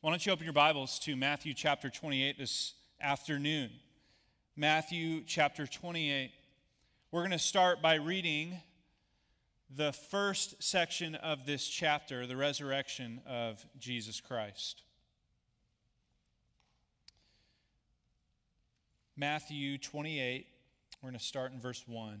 Why don't you open your Bibles to Matthew chapter 28 this afternoon? Matthew chapter 28. We're going to start by reading the first section of this chapter, the resurrection of Jesus Christ. Matthew 28, we're going to start in verse 1.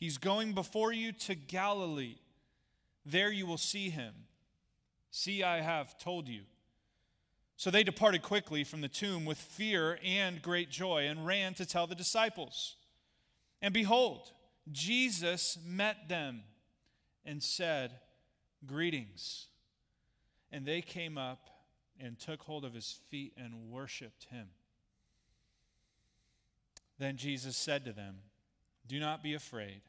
He's going before you to Galilee. There you will see him. See, I have told you. So they departed quickly from the tomb with fear and great joy and ran to tell the disciples. And behold, Jesus met them and said, Greetings. And they came up and took hold of his feet and worshiped him. Then Jesus said to them, Do not be afraid.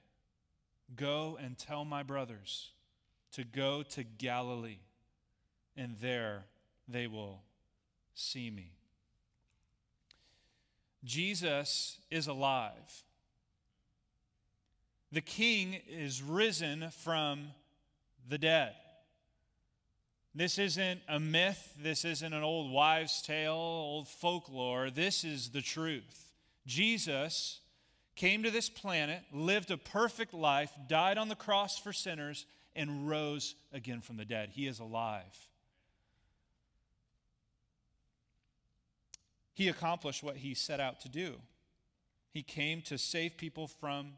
Go and tell my brothers to go to Galilee, and there they will see me. Jesus is alive. The king is risen from the dead. This isn't a myth. This isn't an old wives' tale, old folklore. This is the truth. Jesus came to this planet, lived a perfect life, died on the cross for sinners, and rose again from the dead. He is alive. He accomplished what he set out to do. He came to save people from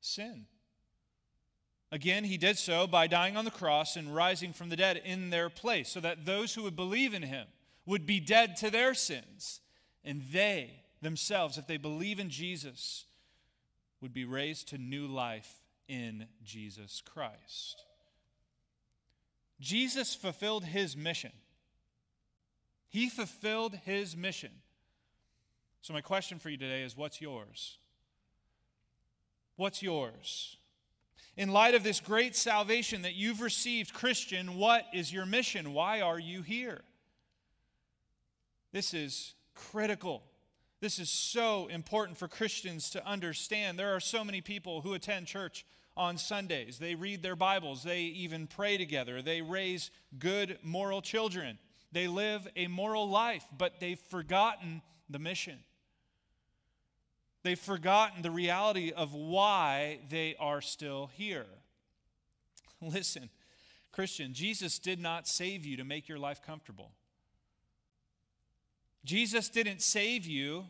sin. Again, he did so by dying on the cross and rising from the dead in their place, so that those who would believe in him would be dead to their sins. And they themselves, if they believe in Jesus, would be raised to new life in Jesus Christ. Jesus fulfilled his mission. He fulfilled his mission. So, my question for you today is what's yours? What's yours? In light of this great salvation that you've received, Christian, what is your mission? Why are you here? This is critical. This is so important for Christians to understand. There are so many people who attend church on Sundays. They read their Bibles, they even pray together, they raise good moral children, they live a moral life, but they've forgotten the mission. They've forgotten the reality of why they are still here. Listen, Christian, Jesus did not save you to make your life comfortable. Jesus didn't save you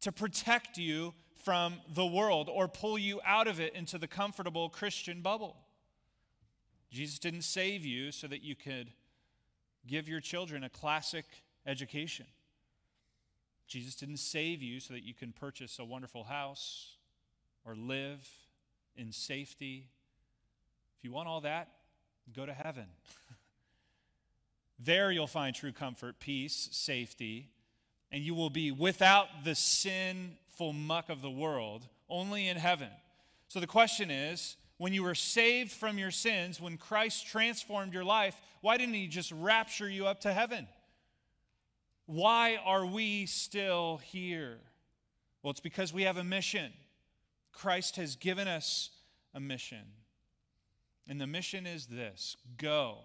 to protect you from the world or pull you out of it into the comfortable Christian bubble. Jesus didn't save you so that you could give your children a classic education. Jesus didn't save you so that you can purchase a wonderful house or live in safety. If you want all that, go to heaven. there you'll find true comfort, peace, safety, and you will be without the sinful muck of the world, only in heaven. So the question is when you were saved from your sins, when Christ transformed your life, why didn't he just rapture you up to heaven? Why are we still here? Well, it's because we have a mission. Christ has given us a mission. And the mission is this go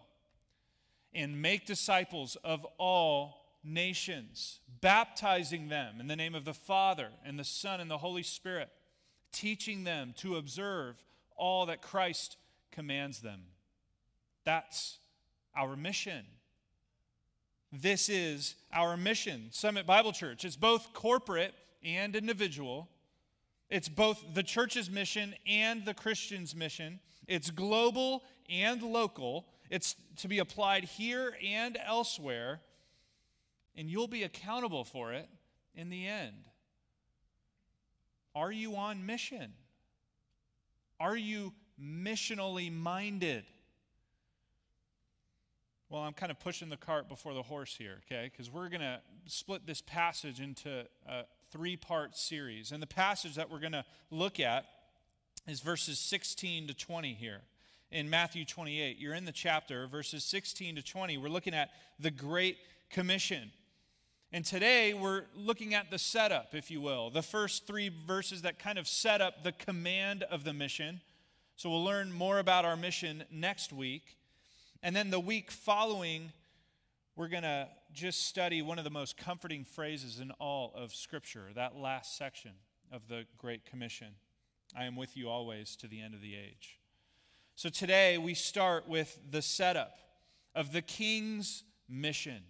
and make disciples of all nations, baptizing them in the name of the Father and the Son and the Holy Spirit, teaching them to observe all that Christ commands them. That's our mission. This is our mission. Summit Bible Church. It's both corporate and individual. It's both the church's mission and the Christian's mission. It's global and local. It's to be applied here and elsewhere. And you'll be accountable for it in the end. Are you on mission? Are you missionally minded? Well, I'm kind of pushing the cart before the horse here, okay? Because we're going to split this passage into a three part series. And the passage that we're going to look at is verses 16 to 20 here in Matthew 28. You're in the chapter, verses 16 to 20. We're looking at the Great Commission. And today we're looking at the setup, if you will, the first three verses that kind of set up the command of the mission. So we'll learn more about our mission next week. And then the week following, we're going to just study one of the most comforting phrases in all of Scripture, that last section of the Great Commission. I am with you always to the end of the age. So today we start with the setup of the king's mission.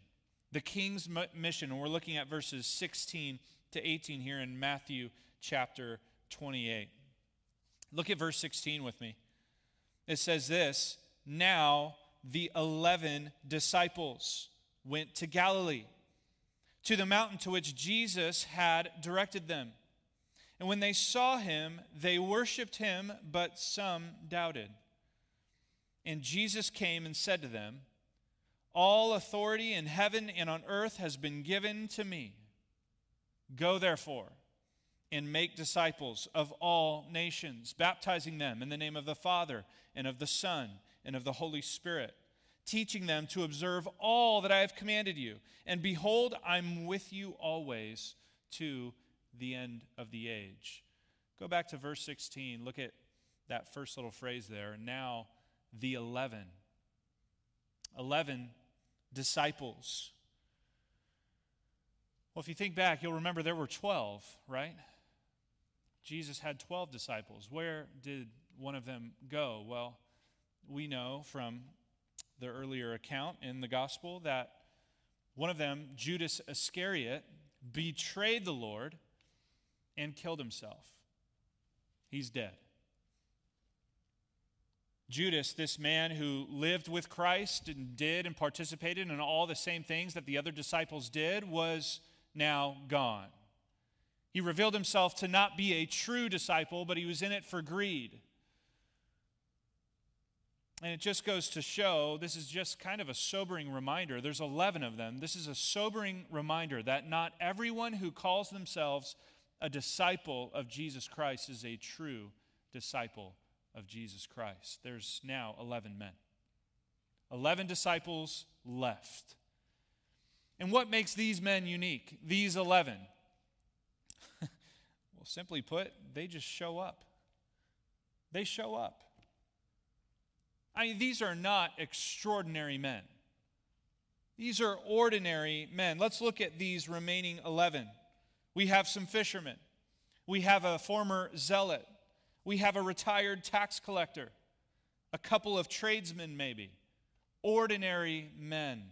The king's mission. And we're looking at verses 16 to 18 here in Matthew chapter 28. Look at verse 16 with me. It says this Now the 11 disciples went to Galilee, to the mountain to which Jesus had directed them. And when they saw him, they worshiped him, but some doubted. And Jesus came and said to them, All authority in heaven and on earth has been given to me. Go therefore and make disciples of all nations, baptizing them in the name of the Father and of the Son and of the Holy Spirit, teaching them to observe all that I have commanded you. And behold, I'm with you always to the end of the age. Go back to verse 16. Look at that first little phrase there. Now, the 11. 11 disciples. Well, if you think back, you'll remember there were 12, right? Jesus had 12 disciples. Where did one of them go? Well, we know from the earlier account in the gospel that one of them, Judas Iscariot, betrayed the Lord and killed himself. He's dead. Judas, this man who lived with Christ and did and participated in all the same things that the other disciples did, was now gone. He revealed himself to not be a true disciple, but he was in it for greed. And it just goes to show this is just kind of a sobering reminder. There's 11 of them. This is a sobering reminder that not everyone who calls themselves a disciple of Jesus Christ is a true disciple of Jesus Christ. There's now 11 men, 11 disciples left. And what makes these men unique, these 11? well, simply put, they just show up. They show up. I mean, these are not extraordinary men. These are ordinary men. Let's look at these remaining 11. We have some fishermen. We have a former zealot. We have a retired tax collector. A couple of tradesmen, maybe. Ordinary men.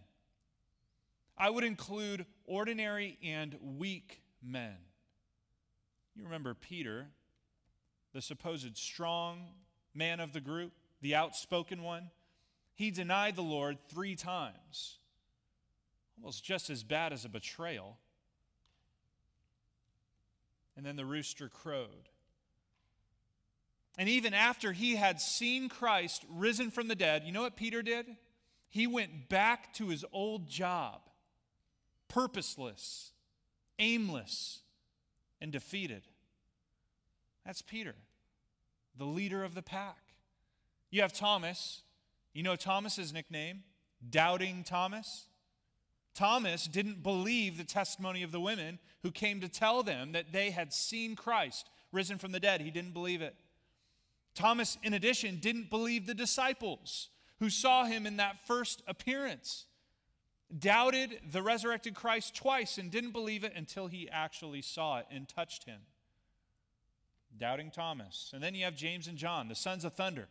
I would include ordinary and weak men. You remember Peter, the supposed strong man of the group? the outspoken one, he denied the Lord three times. Almost just as bad as a betrayal. And then the rooster crowed. And even after he had seen Christ risen from the dead, you know what Peter did? He went back to his old job, purposeless, aimless, and defeated. That's Peter, the leader of the pack. You have Thomas. You know Thomas's nickname? Doubting Thomas. Thomas didn't believe the testimony of the women who came to tell them that they had seen Christ risen from the dead. He didn't believe it. Thomas, in addition, didn't believe the disciples who saw him in that first appearance. Doubted the resurrected Christ twice and didn't believe it until he actually saw it and touched him. Doubting Thomas. And then you have James and John, the sons of thunder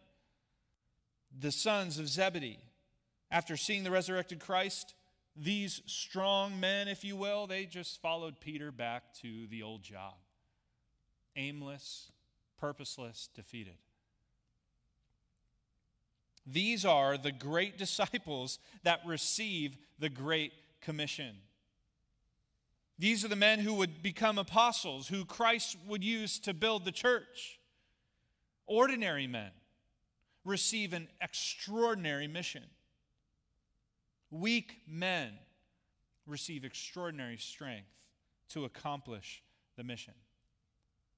the sons of Zebedee, after seeing the resurrected Christ, these strong men, if you will, they just followed Peter back to the old job. Aimless, purposeless, defeated. These are the great disciples that receive the Great Commission. These are the men who would become apostles, who Christ would use to build the church. Ordinary men receive an extraordinary mission. Weak men receive extraordinary strength to accomplish the mission.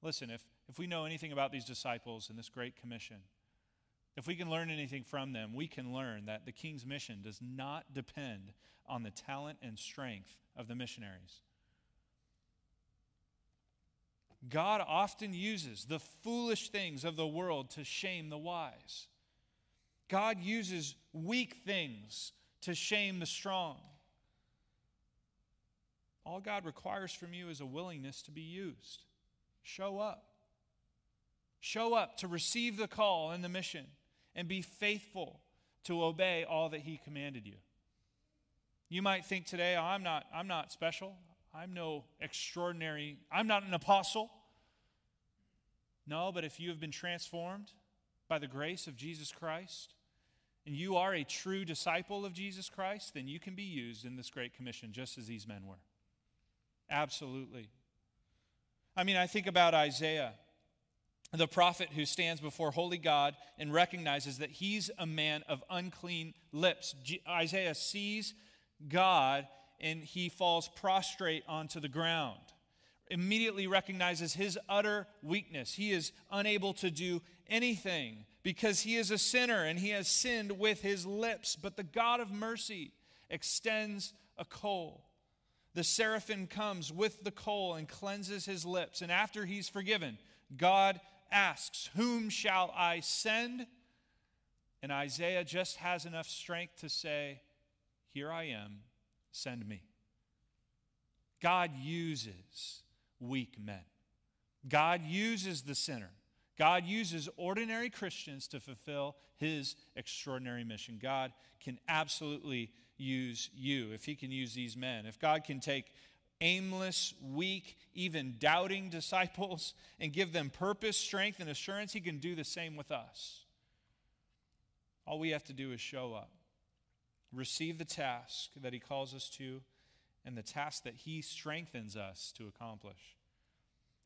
Listen, if, if we know anything about these disciples and this great commission, if we can learn anything from them, we can learn that the king's mission does not depend on the talent and strength of the missionaries. God often uses the foolish things of the world to shame the wise. God uses weak things to shame the strong. All God requires from you is a willingness to be used. Show up. Show up to receive the call and the mission and be faithful to obey all that He commanded you. You might think today, oh, I'm, not, I'm not special. I'm no extraordinary, I'm not an apostle. No, but if you have been transformed by the grace of Jesus Christ, and you are a true disciple of Jesus Christ, then you can be used in this great commission just as these men were. Absolutely. I mean, I think about Isaiah, the prophet who stands before holy God and recognizes that he's a man of unclean lips. Isaiah sees God and he falls prostrate onto the ground. Immediately recognizes his utter weakness. He is unable to do anything because he is a sinner and he has sinned with his lips. But the God of mercy extends a coal. The seraphim comes with the coal and cleanses his lips. And after he's forgiven, God asks, Whom shall I send? And Isaiah just has enough strength to say, Here I am, send me. God uses weak men, God uses the sinner. God uses ordinary Christians to fulfill his extraordinary mission. God can absolutely use you if he can use these men. If God can take aimless, weak, even doubting disciples and give them purpose, strength, and assurance, he can do the same with us. All we have to do is show up, receive the task that he calls us to, and the task that he strengthens us to accomplish.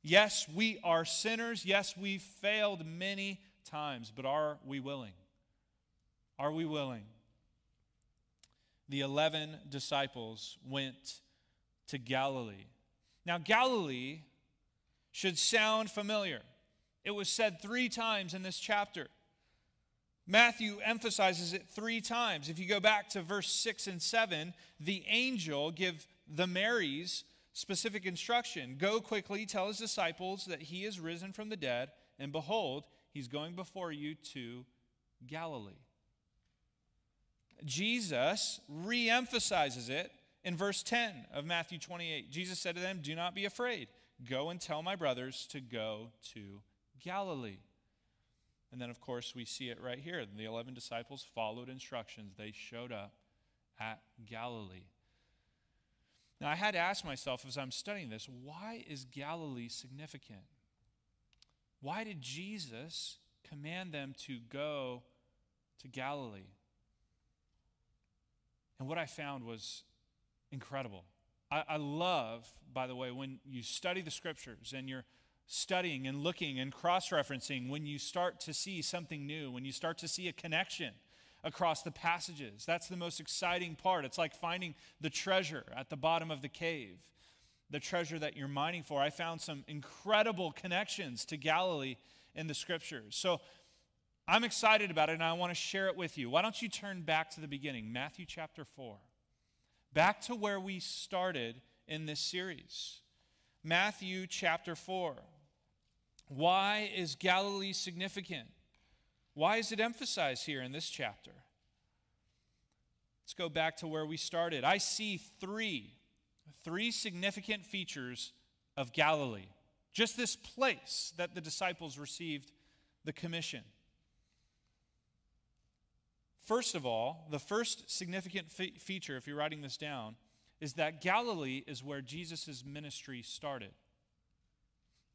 Yes, we are sinners. Yes, we've failed many times, but are we willing? Are we willing? The 11 disciples went to Galilee. Now, Galilee should sound familiar. It was said three times in this chapter. Matthew emphasizes it three times. If you go back to verse 6 and 7, the angel give the Marys specific instruction Go quickly, tell his disciples that he is risen from the dead, and behold, he's going before you to Galilee. Jesus re emphasizes it in verse 10 of Matthew 28. Jesus said to them, Do not be afraid. Go and tell my brothers to go to Galilee. And then, of course, we see it right here. The 11 disciples followed instructions, they showed up at Galilee. Now, I had to ask myself as I'm studying this why is Galilee significant? Why did Jesus command them to go to Galilee? And what I found was incredible. I, I, love, by the way, when you study the scriptures and you're studying and looking and cross referencing, when you start to see something new, when you start to see a connection across the passages. That's the most exciting part. It's like finding the treasure at the bottom of the cave, the treasure that you're mining for. I found some incredible connections to Galilee in the scriptures. So I'm excited about it and I want to share it with you. Why don't you turn back to the beginning, Matthew chapter 4, back to where we started in this series. Matthew chapter 4. Why is Galilee significant? Why is it emphasized here in this chapter? Let's go back to where we started. I see three, three significant features of Galilee. Just this place that the disciples received the commission. First of all, the first significant fe- feature, if you're writing this down, is that Galilee is where Jesus' ministry started.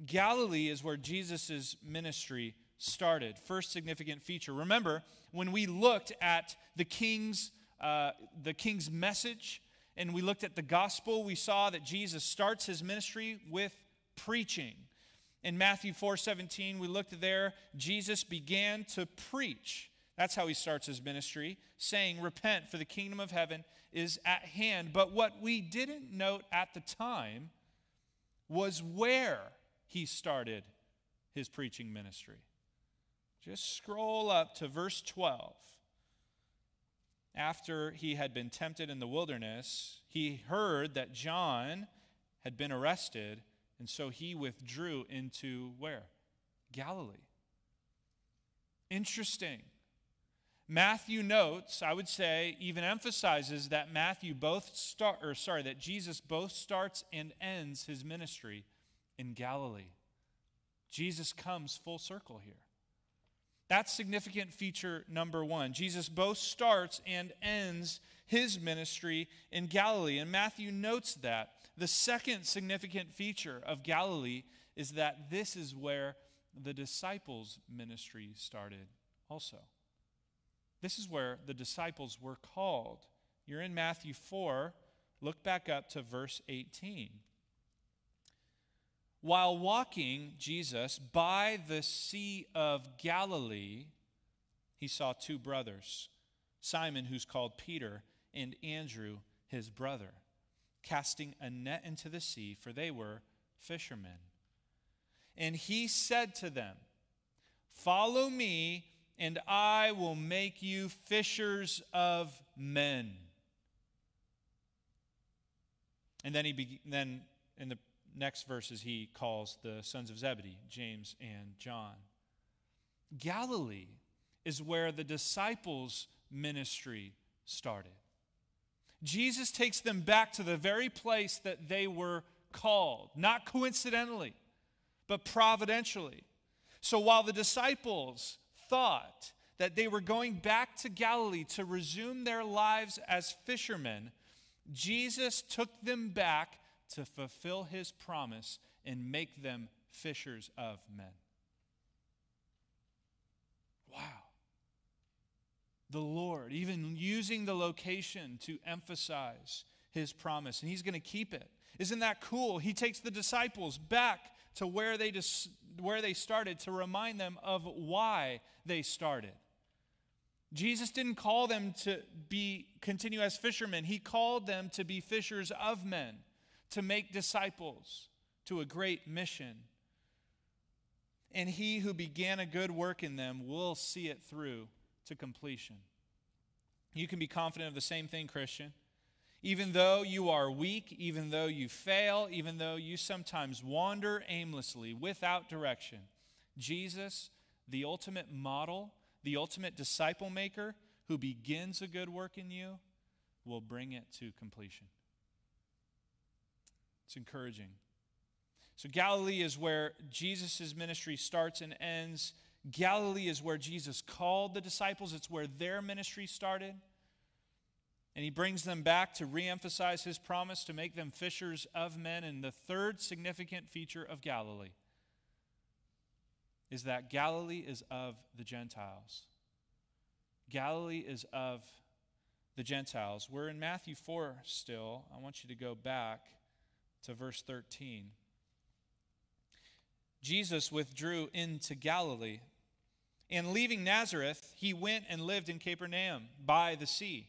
Galilee is where Jesus' ministry started. First significant feature. Remember, when we looked at the king's, uh, the king's message and we looked at the gospel, we saw that Jesus starts his ministry with preaching. In Matthew 4 17, we looked there, Jesus began to preach. That's how he starts his ministry, saying, Repent, for the kingdom of heaven is at hand. But what we didn't note at the time was where he started his preaching ministry. Just scroll up to verse 12. After he had been tempted in the wilderness, he heard that John had been arrested, and so he withdrew into where? Galilee. Interesting. Matthew notes, I would say, even emphasizes that Matthew both start or sorry, that Jesus both starts and ends his ministry in Galilee. Jesus comes full circle here. That's significant feature number one. Jesus both starts and ends his ministry in Galilee. And Matthew notes that. The second significant feature of Galilee is that this is where the disciples' ministry started also. This is where the disciples were called. You're in Matthew 4. Look back up to verse 18. While walking, Jesus, by the Sea of Galilee, he saw two brothers Simon, who's called Peter, and Andrew, his brother, casting a net into the sea, for they were fishermen. And he said to them, Follow me and I will make you fishers of men. And then he be, then in the next verses he calls the sons of Zebedee, James and John. Galilee is where the disciples' ministry started. Jesus takes them back to the very place that they were called, not coincidentally, but providentially. So while the disciples thought that they were going back to Galilee to resume their lives as fishermen, Jesus took them back to fulfill his promise and make them fishers of men. Wow. The Lord, even using the location to emphasize his promise, and he's going to keep it. Isn't that cool? He takes the disciples back to where they, dis- where they started to remind them of why they started. Jesus didn't call them to be continue as fishermen. He called them to be fishers of men, to make disciples to a great mission. And he who began a good work in them will see it through to completion. You can be confident of the same thing, Christian. Even though you are weak, even though you fail, even though you sometimes wander aimlessly without direction, Jesus, the ultimate model, the ultimate disciple maker who begins a good work in you, will bring it to completion. It's encouraging. So, Galilee is where Jesus' ministry starts and ends. Galilee is where Jesus called the disciples, it's where their ministry started. And he brings them back to reemphasize his promise to make them fishers of men. And the third significant feature of Galilee is that Galilee is of the Gentiles. Galilee is of the Gentiles. We're in Matthew 4 still. I want you to go back to verse 13. Jesus withdrew into Galilee. And leaving Nazareth, he went and lived in Capernaum by the sea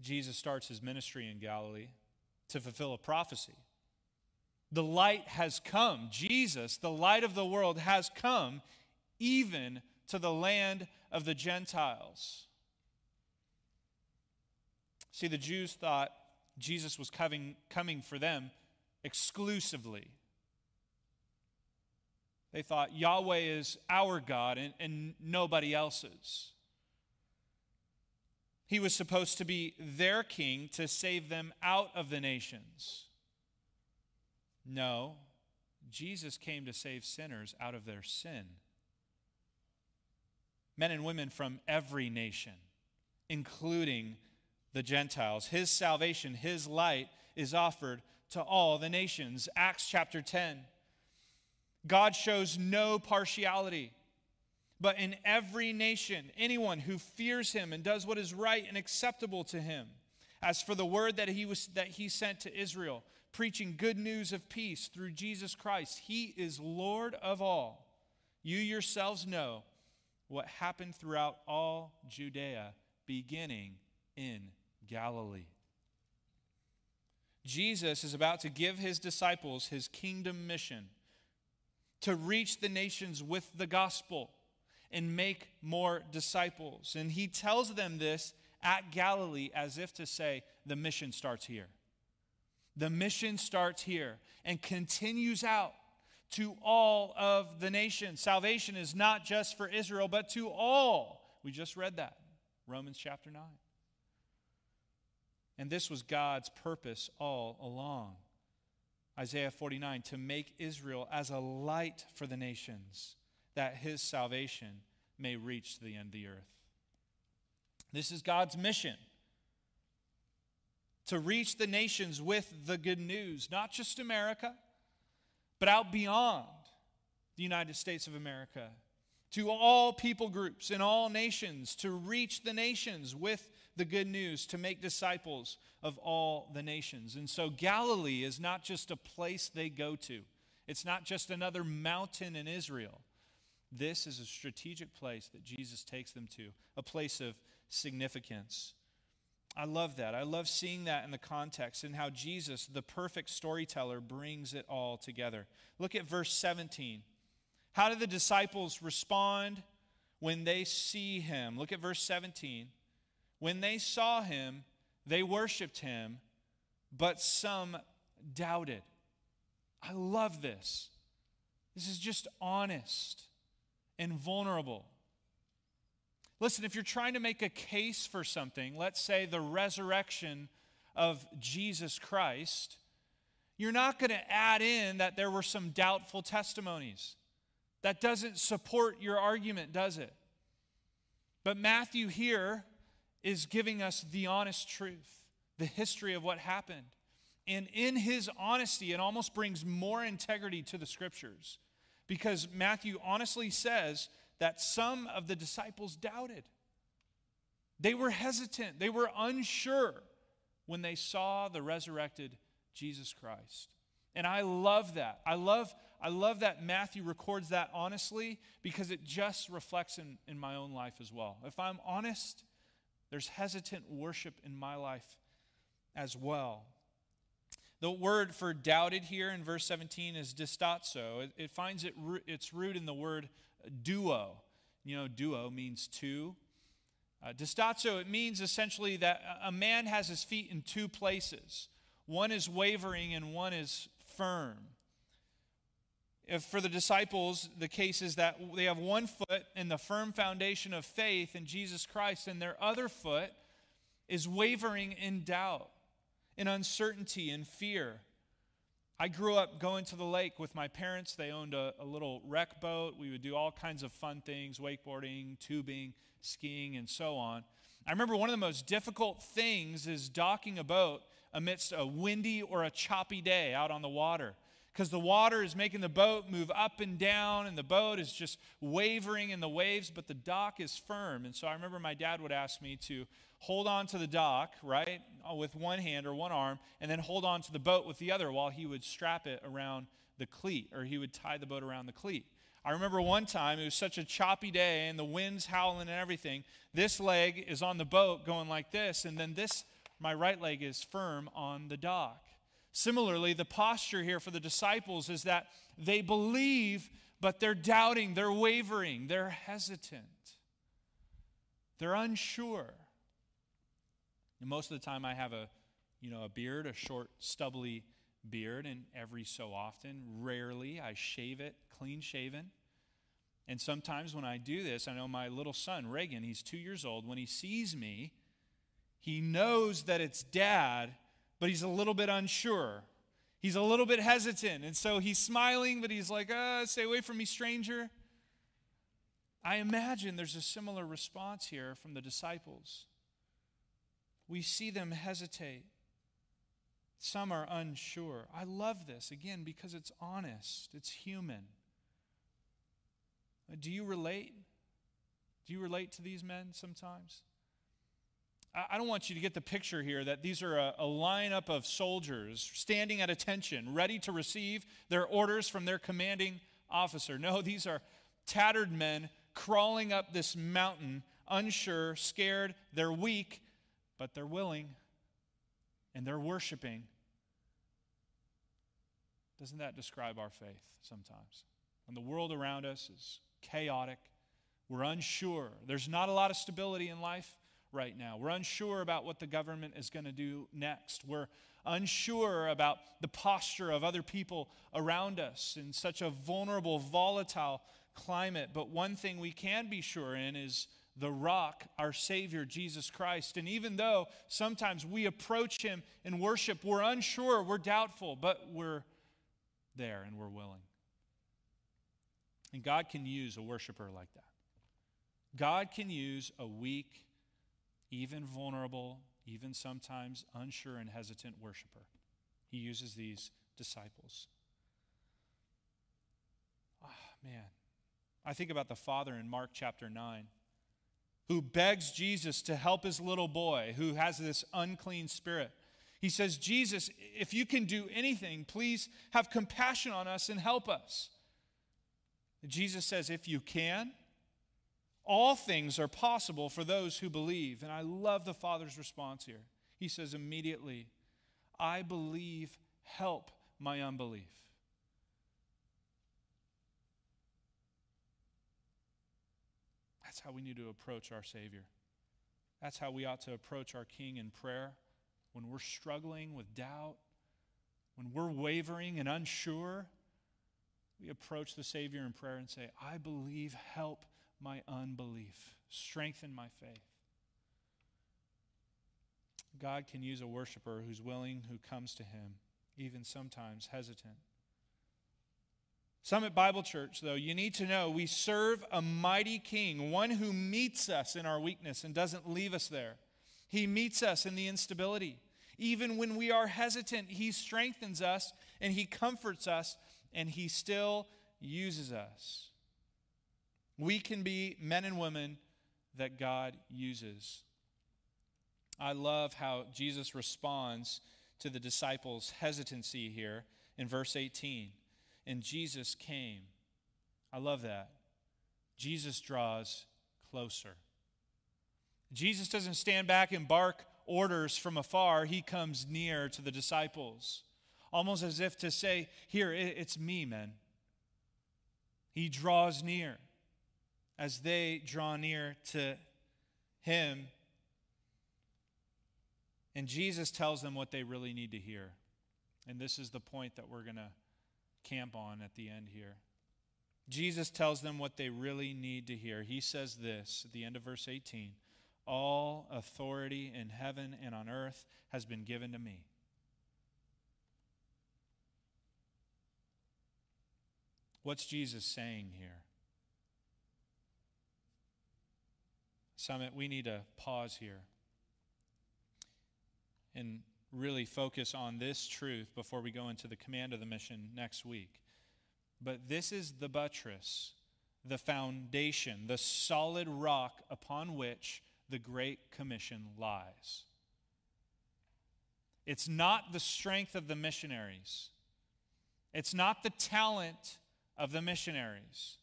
Jesus starts his ministry in Galilee to fulfill a prophecy. The light has come. Jesus, the light of the world, has come even to the land of the Gentiles. See, the Jews thought Jesus was coming, coming for them exclusively. They thought Yahweh is our God and, and nobody else's. He was supposed to be their king to save them out of the nations. No, Jesus came to save sinners out of their sin. Men and women from every nation, including the Gentiles. His salvation, his light is offered to all the nations. Acts chapter 10. God shows no partiality, but in every nation, anyone who fears him and does what is right and acceptable to him. As for the word that he, was, that he sent to Israel, preaching good news of peace through Jesus Christ, he is Lord of all. You yourselves know what happened throughout all Judea, beginning in Galilee. Jesus is about to give his disciples his kingdom mission to reach the nations with the gospel and make more disciples. And he tells them this at Galilee as if to say, the mission starts here. The mission starts here and continues out to all of the nations. Salvation is not just for Israel, but to all. We just read that, Romans chapter 9. And this was God's purpose all along. Isaiah 49 to make Israel as a light for the nations, that his salvation may reach to the end of the earth. This is God's mission to reach the nations with the good news, not just America, but out beyond the United States of America, to all people groups in all nations, to reach the nations with the good news, to make disciples of all the nations. And so Galilee is not just a place they go to, it's not just another mountain in Israel. This is a strategic place that Jesus takes them to, a place of significance. I love that. I love seeing that in the context and how Jesus, the perfect storyteller, brings it all together. Look at verse 17. How do the disciples respond when they see him? Look at verse 17. When they saw him, they worshiped him, but some doubted. I love this. This is just honest and vulnerable. Listen, if you're trying to make a case for something, let's say the resurrection of Jesus Christ, you're not going to add in that there were some doubtful testimonies. That doesn't support your argument, does it? But Matthew here is giving us the honest truth, the history of what happened. And in his honesty, it almost brings more integrity to the scriptures because Matthew honestly says that some of the disciples doubted. They were hesitant, they were unsure when they saw the resurrected Jesus Christ. And I love that. I love, I love that Matthew records that honestly because it just reflects in, in my own life as well. If I'm honest, there's hesitant worship in my life as well. The word for doubted here in verse 17 is distazo. It, it finds it, its root in the word duo. You know, duo means two. Uh, distazo, it means essentially that a man has his feet in two places. One is wavering and one is firm. If for the disciples, the case is that they have one foot in the firm foundation of faith in Jesus Christ, and their other foot is wavering in doubt, in uncertainty, and fear. I grew up going to the lake with my parents. They owned a, a little rec boat. We would do all kinds of fun things wakeboarding, tubing, skiing, and so on. I remember one of the most difficult things is docking a boat amidst a windy or a choppy day out on the water because the water is making the boat move up and down, and the boat is just wavering in the waves, but the dock is firm. And so I remember my dad would ask me to hold on to the dock, right, with one hand or one arm, and then hold on to the boat with the other while he would strap it around the cleat, or he would tie the boat around the cleat. I remember one time, it was such a choppy day, and the wind's howling and everything. This leg is on the boat going like this, and then this, my right leg is firm on the dock. Similarly, the posture here for the disciples is that they believe but they're doubting, they're wavering, they're hesitant, they're unsure. And most of the time, I have a, you know, a beard, a short, stubbly beard, and every so often, rarely, I shave it clean shaven. And sometimes when I do this, I know my little son, Reagan, he's two years old, when he sees me, he knows that it's dad, but he's a little bit unsure. He's a little bit hesitant. And so he's smiling, but he's like, uh, stay away from me, stranger. I imagine there's a similar response here from the disciples. We see them hesitate. Some are unsure. I love this, again, because it's honest, it's human. Do you relate? Do you relate to these men sometimes? I don't want you to get the picture here that these are a, a, lineup of soldiers standing at attention, ready to receive their orders from their commanding officer. No, these are tattered men crawling up this mountain, unsure, scared. They're weak, but they're willing and they're worshiping. Doesn't that describe our faith sometimes? When the world around us is chaotic, we're unsure, there's not a lot of stability in life right now. We're unsure about what the government is going to do next. We're unsure about the posture of other people around us in such a vulnerable, volatile climate. But one thing we can be sure in is the rock, our Savior, Jesus Christ. And even though sometimes we approach Him in worship, we're unsure, we're doubtful, but we're there and we're willing. And God can use a worshiper like that. God can use a weak, even vulnerable, even sometimes unsure and hesitant worshiper. He uses these disciples. Ah, oh, man. I think about the father in Mark chapter 9 who begs Jesus to help his little boy who has this unclean spirit. He says, Jesus, if you can do anything, please have compassion on us and help us. Jesus says, if you can, all things are possible for those who believe. And I love the Father's response here. He says immediately, I believe, help my unbelief. That's how we need to approach our Savior. That's how we ought to approach our King in prayer when we're struggling with doubt, when we're wavering and unsure. We approach the Savior in prayer and say, I believe, help my unbelief, strengthen my faith. God can use a worshiper who's willing, who comes to him, even sometimes hesitant. Summit Bible Church, though, you need to know we serve a mighty king, one who meets us in our weakness and doesn't leave us there. He meets us in the instability. Even when we are hesitant, He strengthens us and He comforts us and He still uses us. We can be men and women that God uses. I love how Jesus responds to the disciples' hesitancy here in verse 18. And Jesus came. I love that. Jesus draws closer. Jesus doesn't stand back and bark orders from afar, he comes near to the disciples, almost as if to say, Here, it's me, men. He draws near as they draw near to him. And Jesus tells them what they really need to hear. And this is the point that we're going to camp on at the end here. Jesus tells them what they really need to hear. He says this at the end of verse 18 All authority in heaven and on earth has been given to me. What's Jesus saying here? Summit, we need to pause here and really focus on this truth before we go into the command of the mission next week. But this is the buttress, the foundation, the solid rock upon which the Great Commission lies. It's not the strength of the missionaries, it's not the talent of the missionaries.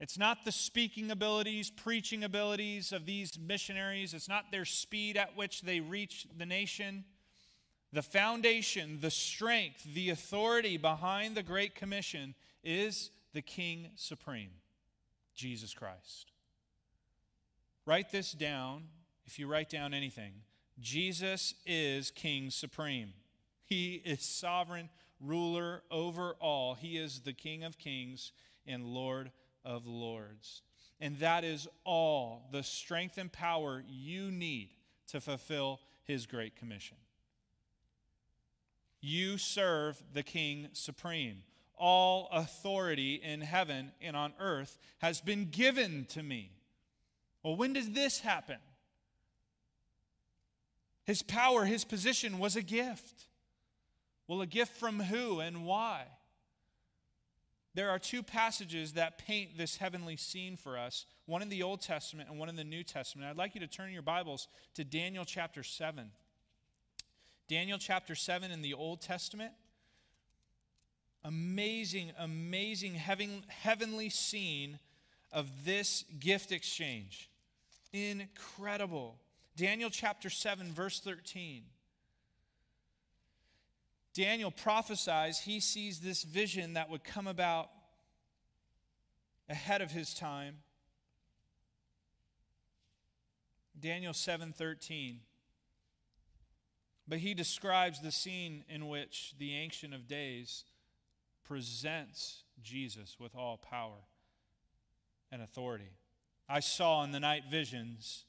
It's not the speaking abilities, preaching abilities of these missionaries. It's not their speed at which they reach the nation. The foundation, the strength, the authority behind the Great Commission is the King Supreme, Jesus Christ. Write this down if you write down anything. Jesus is King Supreme. He is sovereign ruler over all. He is the King of kings and Lord of lords. And that is all the strength and power you need to fulfill his great commission. You serve the King supreme. All authority in heaven and on earth has been given to me. Well, when did this happen? His power, his position was a gift. Well, a gift from who and why? There are two passages that paint this heavenly scene for us one in the Old Testament and one in the New Testament. I'd like you to turn your Bibles to Daniel chapter 7. Daniel chapter 7 in the Old Testament. Amazing, amazing heaven, heavenly scene of this gift exchange. Incredible. Daniel chapter 7, verse 13. Daniel prophesies he sees this vision that would come about ahead of his time. Daniel 7:13 But he describes the scene in which the ancient of days presents Jesus with all power and authority. I saw in the night visions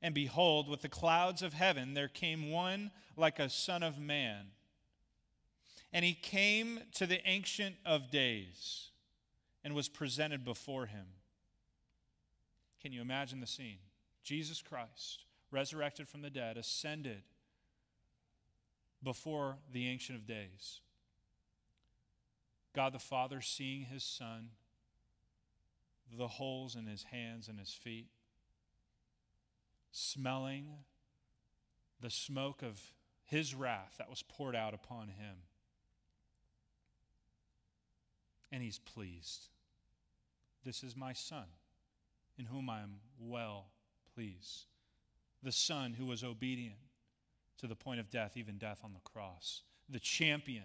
and behold with the clouds of heaven there came one like a son of man and he came to the Ancient of Days and was presented before him. Can you imagine the scene? Jesus Christ, resurrected from the dead, ascended before the Ancient of Days. God the Father seeing his Son, the holes in his hands and his feet, smelling the smoke of his wrath that was poured out upon him and he's pleased. This is my son, in whom I am well pleased. The son who was obedient to the point of death, even death on the cross. The champion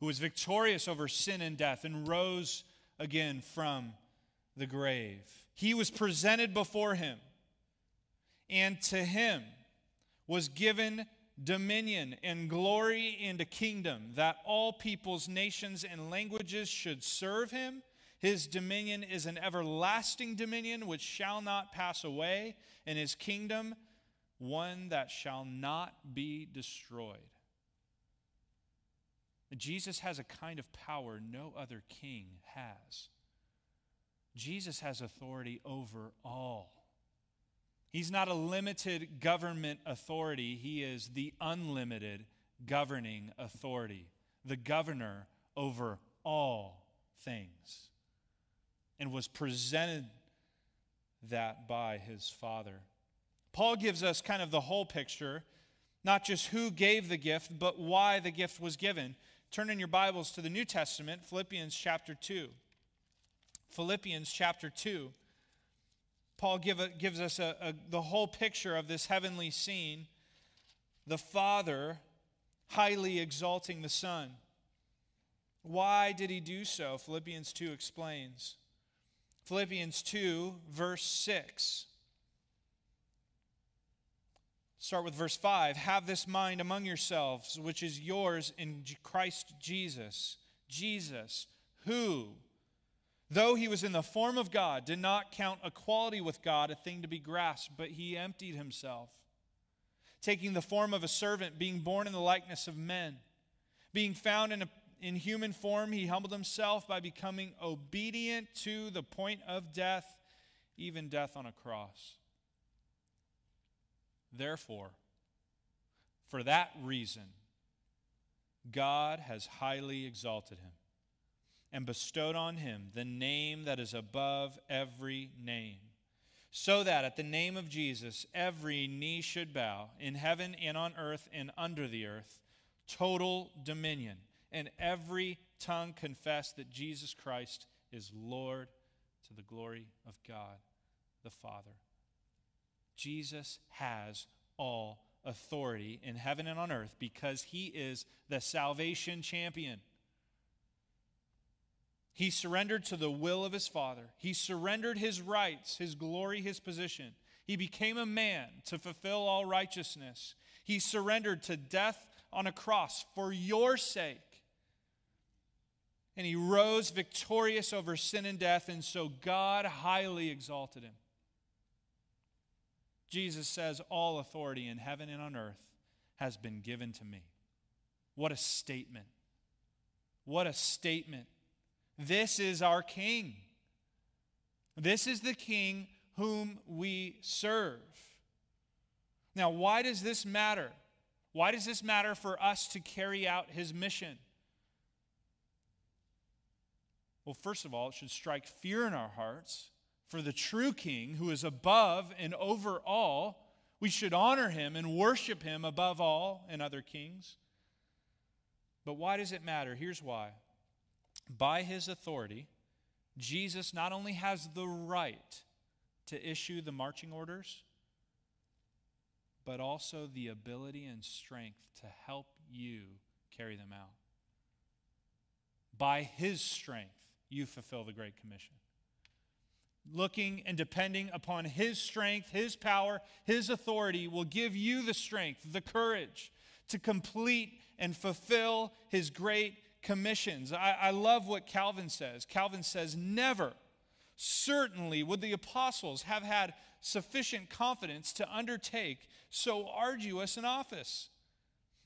who was victorious over sin and death and rose again from the grave. He was presented before him, and to him was given dominion and glory and a kingdom that all peoples, nations, and languages should serve him. His dominion is an everlasting dominion which shall not pass away, and his kingdom one that shall not be destroyed. Jesus has a kind of power no other king has. Jesus has authority over all. He's not a limited government authority, he is the unlimited governing authority, the governor over all things, and was presented that by his Father. Paul gives us kind of the whole picture, not just who gave the gift, but why the gift was given. Turn in your Bibles to the New Testament, Philippians chapter 2. Philippians chapter 2. Paul give a, gives us a, a, the whole picture of this heavenly scene the Father highly exalting the Son. Why did he do so? Philippians 2 explains. Philippians 2, verse 6. Start with verse 5. Have this mind among yourselves, which is yours in Christ Jesus. Jesus, who though he was in the form of God, did not count equality with God a thing to be grasped, but he emptied himself, taking the form of a servant, being born in the likeness of men. Being found in, a, in human form, he humbled himself by becoming obedient to the point of death, even death on a cross. Therefore, for that reason, God has highly exalted him and bestowed on him the name that is above every name, so that at the name of Jesus every knee should bow in heaven and on earth and under the earth, total dominion, and every tongue confess that Jesus Christ is Lord to the glory of God the Father. Jesus has all authority in heaven and on earth because he is the salvation champion. He surrendered to the will of his Father. He surrendered his rights, his glory, his position. He became a man to fulfill all righteousness. He surrendered to death on a cross for your sake. And he rose victorious over sin and death, and so God highly exalted him. Jesus says, All authority in heaven and on earth has been given to me. What a statement! What a statement. This is our King. This is the King whom we serve. Now, why does this matter? Why does this matter for us to carry out his mission? Well, first of all, it should strike fear in our hearts for the true king who is above and over all. We should honor him and worship him above all and other kings. But why does it matter? Here's why. By his authority, Jesus not only has the right to issue the marching orders, but also the ability and strength to help you carry them out. By his strength, you fulfill the Great Commission. Looking and depending upon his strength, his power, his authority will give you the strength, the courage to complete and fulfill his great commissions. I, I love what Calvin says. Calvin says, Never, certainly, would the apostles have had sufficient confidence to undertake so arduous an office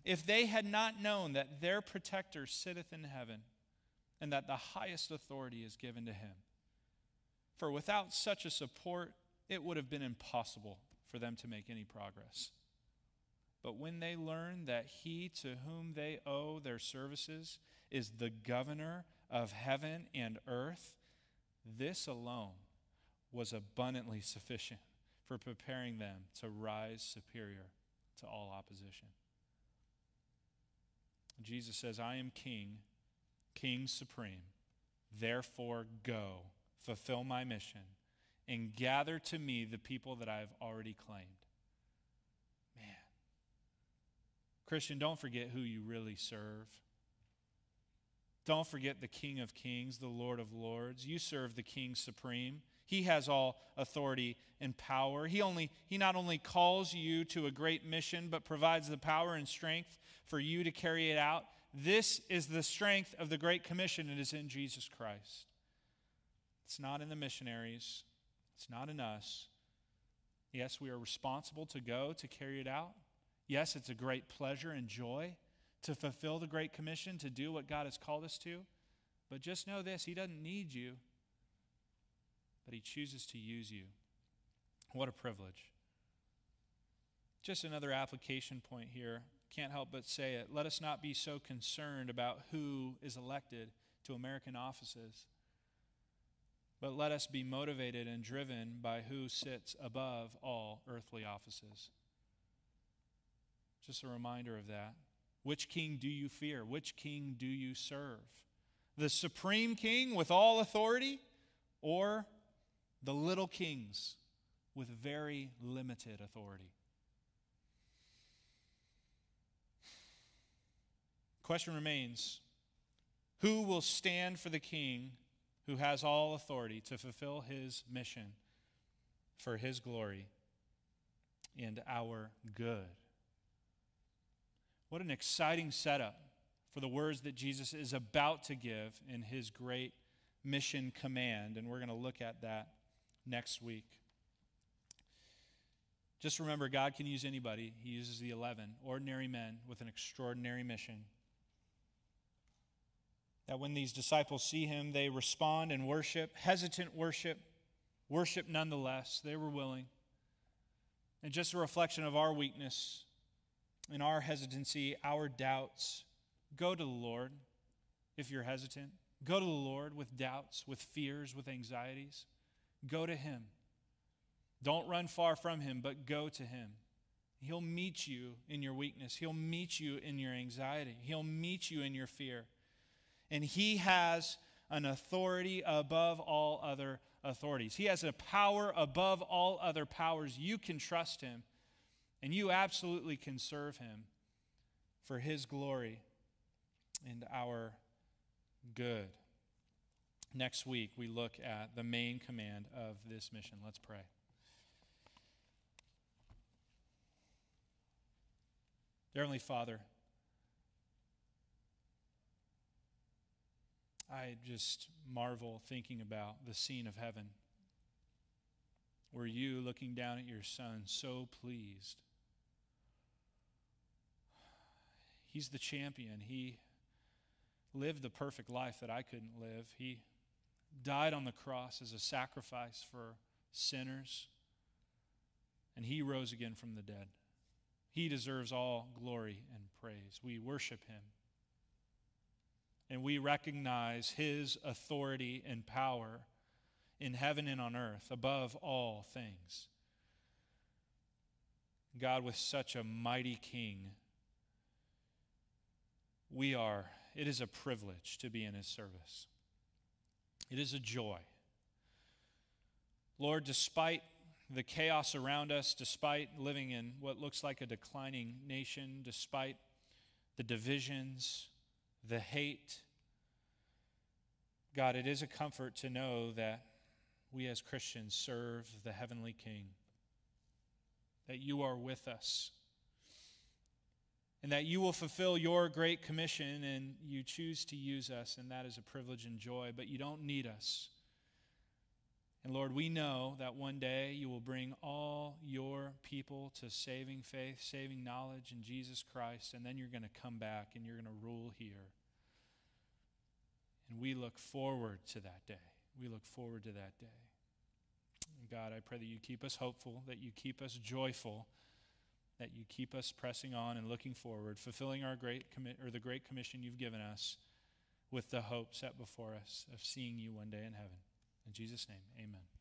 if they had not known that their protector sitteth in heaven and that the highest authority is given to him. For without such a support, it would have been impossible for them to make any progress. But when they learned that he to whom they owe their services is the governor of heaven and earth, this alone was abundantly sufficient for preparing them to rise superior to all opposition. Jesus says, I am king, king supreme. Therefore, go, fulfill my mission, and gather to me the people that I have already claimed. Man. Christian, don't forget who you really serve. Don't forget the King of Kings, the Lord of Lords. You serve the King supreme. He has all authority and power. He, only, he not only calls you to a great mission, but provides the power and strength for you to carry it out. This is the strength of the Great Commission. It is in Jesus Christ. It's not in the missionaries, it's not in us. Yes, we are responsible to go to carry it out. Yes, it's a great pleasure and joy to fulfill the Great Commission, to do what God has called us to. But just know this He doesn't need you, but He chooses to use you. What a privilege. Just another application point here. Can't help but say it. Let us not be so concerned about who is elected to American offices, but let us be motivated and driven by who sits above all earthly offices. Just a reminder of that. Which king do you fear? Which king do you serve? The supreme king with all authority or the little kings with very limited authority? Question remains Who will stand for the king who has all authority to fulfill his mission for his glory and our good? What an exciting setup for the words that Jesus is about to give in his great mission command. And we're going to look at that next week. Just remember, God can use anybody. He uses the 11 ordinary men with an extraordinary mission. That when these disciples see him, they respond and worship, hesitant worship, worship nonetheless. They were willing. And just a reflection of our weakness in our hesitancy, our doubts, go to the Lord if you're hesitant. Go to the Lord with doubts, with fears, with anxieties. Go to Him. Don't run far from Him, but go to Him. He'll meet you in your weakness, He'll meet you in your anxiety, He'll meet you in your fear. And He has an authority above all other authorities. He has a power above all other powers. You can trust Him. And you absolutely can serve him for his glory and our good. next week we look at the main command of this mission. Let's pray. Dear Heavenly Father, I just marvel thinking about the scene of heaven where you, looking down at your son, so pleased. He's the champion. He lived the perfect life that I couldn't live. He died on the cross as a sacrifice for sinners, and he rose again from the dead. He deserves all glory and praise. We worship him. And we recognize his authority and power in heaven and on earth above all things. God, with such a mighty king, we are, it is a privilege to be in his service. It is a joy. Lord, despite the chaos around us, despite living in what looks like a declining nation, despite the divisions, the hate, God, it is a comfort to know that we as Christians serve the heavenly King, that you are with us, and that you will fulfill your great commission and you choose to use us, and that is a privilege and joy, but you don't need us. And Lord, we know that one day you will bring all your people to saving faith, saving knowledge in Jesus Christ, and then you're going to come back and you're going to rule here. And we look forward to that day. We look forward to that day. And God, I pray that you keep us hopeful, that you keep us joyful, that you keep us pressing on and looking forward, fulfilling our great commit or the great commission you've given us with the hope set before us of seeing you one day in heaven. In Jesus' name, amen.